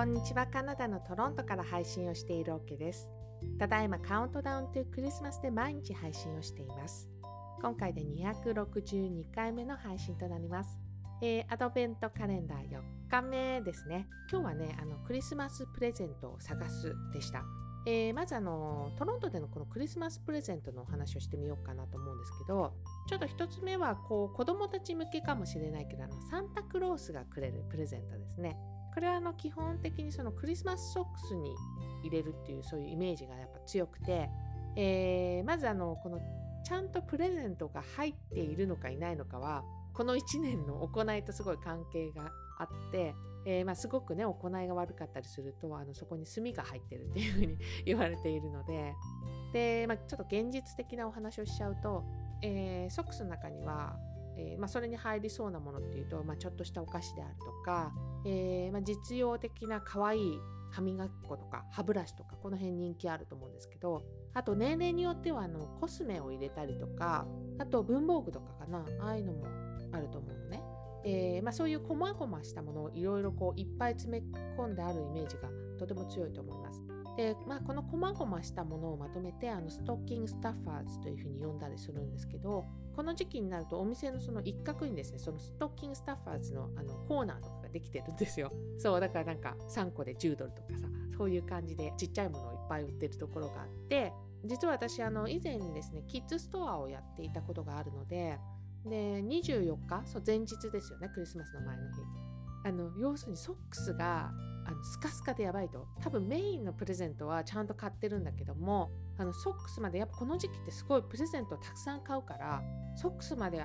こんにちは。カナダのトロントから配信をしているオ、ケです。ただいまカウントダウンとクリスマスで毎日配信をしています。今回で262回目の配信となります、えー、アドベントカレンダー4日目ですね。今日はねあのクリスマスプレゼントを探すでした。えー、まずあのトロントでのこのクリスマスプレゼントのお話をしてみようかなと思うんですけどちょっと1つ目はこう子供たち向けかもしれないけどあのサンタクロースがくれるプレゼントですね。これはあの基本的にそのクリスマスソックスに入れるっていうそういうイメージがやっぱ強くて、えー、まずあのこのちゃんとプレゼントが入っているのかいないのかはこの1年の行いとすごい関係があって、えー、まあ、すごくね行いが悪かったりするとあのそこに炭が入ってるっていうふうに言われているのでで、まあ、ちょっと現実的なお話をしちゃうと、えー、ソックスの中にはえー、まあ、それに入りそうなものっていうと、まあ、ちょっとしたお菓子であるとか、えー、まあ、実用的な可愛い歯磨き粉とか歯ブラシとかこの辺人気あると思うんですけどあと年齢によってはあのコスメを入れたりとかあと文房具とかかなああいうのもあると思うのね、えー、まあ、そういう細々したものをいろいろこういっぱい詰め込んであるイメージがとても強いと思います。で、まあ、この細々したものをまとめてあのストッキングスタッファーズというふうに呼んだりするんですけどこの時期になるとお店のその一角にですねそのストッキングスタッファーズのあのコーナーとかができてるんですよ。そうだからなんか3個で10ドルとかさそういう感じでちっちゃいものをいっぱい売ってるところがあって実は私あの以前ですねキッズストアをやっていたことがあるのでで24日そう前日ですよねクリスマスの前の日。あの要するにソックスがあのスカスカでやばいと多分メインのプレゼントはちゃんと買ってるんだけどもあのソックスまでやっぱこの時期ってすごいプレゼントをたくさん買うからソックスまで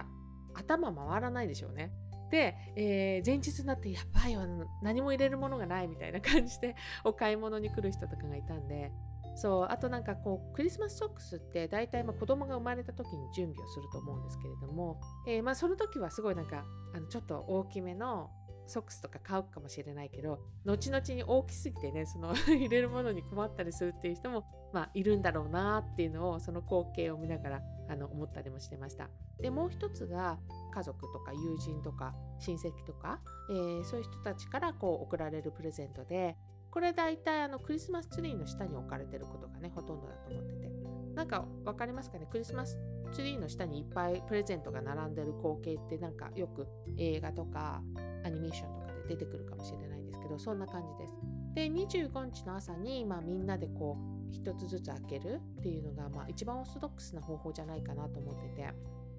頭回らないでしょうね。で、えー、前日になってやばいわ何も入れるものがないみたいな感じで お買い物に来る人とかがいたんでそうあとなんかこうクリスマスソックスって大体まあ子供が生まれた時に準備をすると思うんですけれども、えー、まあその時はすごいなんかあのちょっと大きめのソックスとか買うかもしれないけど後々に大きすぎてねその 入れるものに困ったりするっていう人も、まあ、いるんだろうなっていうのをその光景を見ながらあの思ったりもしてました。でもう一つが家族とか友人とか親戚とか、えー、そういう人たちからこう送られるプレゼントでこれ大体あのクリスマスツリーの下に置かれてることがねほとんどだと思ってて。なんか分かりますかね？クリスマスツリーの下にいっぱいプレゼントが並んでる光景ってなんかよく映画とかアニメーションとかで出てくるかもしれないんですけどそんな感じです。で25日の朝に、まあ、みんなでこう一つずつ開けるっていうのが、まあ、一番オーソドックスな方法じゃないかなと思ってて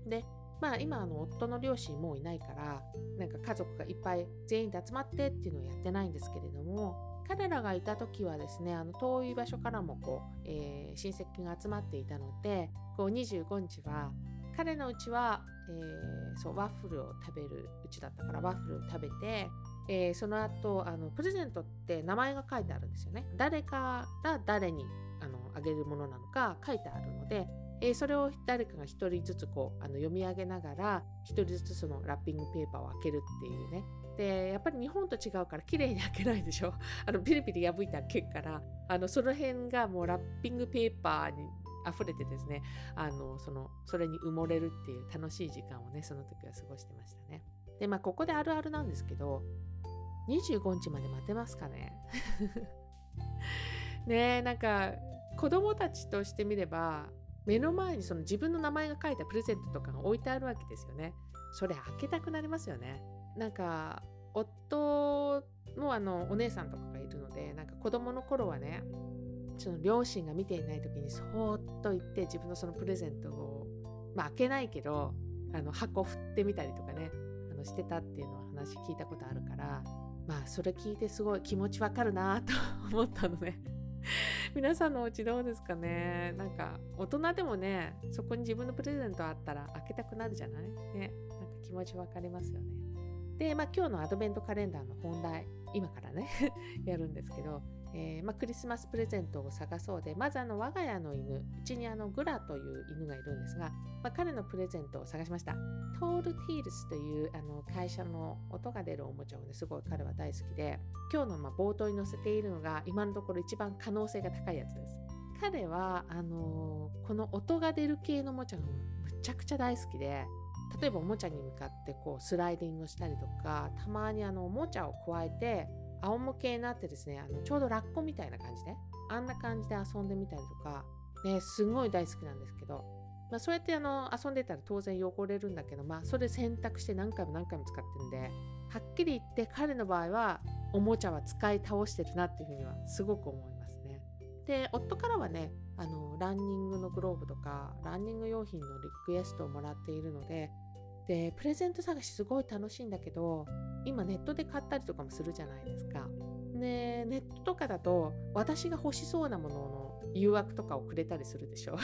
でまあ今あの夫の両親もういないからなんか家族がいっぱい全員で集まってっていうのをやってないんですけれども彼らがいた時はですねあの遠い場所からもこう、えー、親戚が集まっていたのでこう25日は彼のうちは、えー、そうワッフルを食べるうちだったからワッフルを食べて、えー、その後あのプレゼントって名前が書いてあるんですよね。誰から誰にあのあげるものなのか書いてあるので、えー、それを誰かが1人ずつこうあの読み上げながら1人ずつそのラッピングペーパーを開けるっていうね。でやっぱり日本と違うから綺麗に開けないでしょ。あのピリピリ破いて開けるからあのその辺がもうラッピングペーパーに溢れてですねあのそのそれに埋もれるっていう楽しい時間をねその時は過ごしてましたね。でまあここであるあるなんですけど25日まで待てますかね？ねえなんか子供たちとしてみれば目の前にその自分の名前が書いたプレゼントとかが置いてあるわけですよね。それ開けたくなりますよね。なんか夫もあのお姉さんとかがいるのでなんか子供の頃はねその両親が見ていない時にそーっと行って自分のそのプレゼントを、まあ、開けないけどあの箱振ってみたりとかねあのしてたっていうのを話聞いたことあるからまあそれ聞いてすごい気持ちわかるなと思ったのね。皆さんのお家どうですかね？なんか大人でもねそこに自分のプレゼントあったら開けたくなるじゃない？ねなんか気持ちわかりますよね。でまあ今日のアドベントカレンダーの本題今からね やるんですけどえー、まあ、クリスマスプレゼントを探そうでまずあの我が家の犬うちにあのグラという犬がいるんですが、まあ、彼のプレゼントを探しました。トールティールスというあの会社の音が出るおもちゃをねすごい彼は大好きで今日のま冒頭に載せているのが今のところ一番可能性が高いやつです。彼はあのー、この音が出る系のおもちゃがむちゃくちゃ大好きで例えばおもちゃに向かってこうスライディングしたりとかたまにあのおもちゃを加えて仰向けになってですねあのちょうどラッコみたいな感じであんな感じで遊んでみたりとか、ね、すごい大好きなんですけど、まあ、そうやってあの遊んでたら当然汚れるんだけど、まあ、それ選択して何回も何回も使ってるんではっきり言って彼の場合はおもちゃは使い倒してるなっていうふうにはすごく思いますね。で夫からはねあのランニングのグローブとかランニング用品のリクエストをもらっているのででプレゼント探しすごい楽しいんだけど今ネットで買ったりとかもするじゃないですか。でネットとかだと私が欲しそうなものの誘惑とかをくれたりするでしょ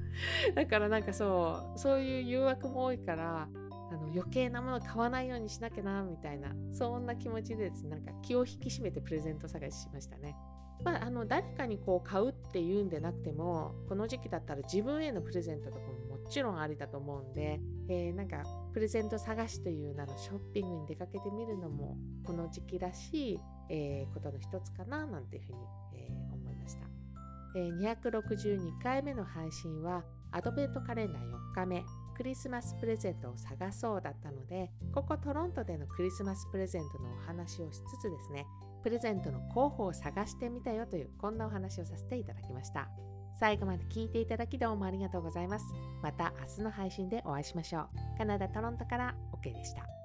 だからなんかそうそういう誘惑も多いからあの余計なもの買わないようにしなきゃなみたいなそんな気持ちでですねなんか気を引き締めてプレゼント探ししましたね。まあ、あの誰かにこう買うっていうんでなくてもこの時期だったら自分へのプレゼントとかももちろんありだと思うんで、えー、なんかプレゼント探しという名のショッピングに出かけてみるのもこの時期らしい、えー、ことの一つかななんていうふうに、えー、思いました、えー、262回目の配信はアドベントカレンダー4日目クリスマスプレゼントを探そうだったのでここトロントでのクリスマスプレゼントのお話をしつつですねプレゼントの候補を探してみたよというこんなお話をさせていただきました。最後まで聞いていただきどうもありがとうございます。また明日の配信でお会いしましょう。カナダ・トロントから。OK でした。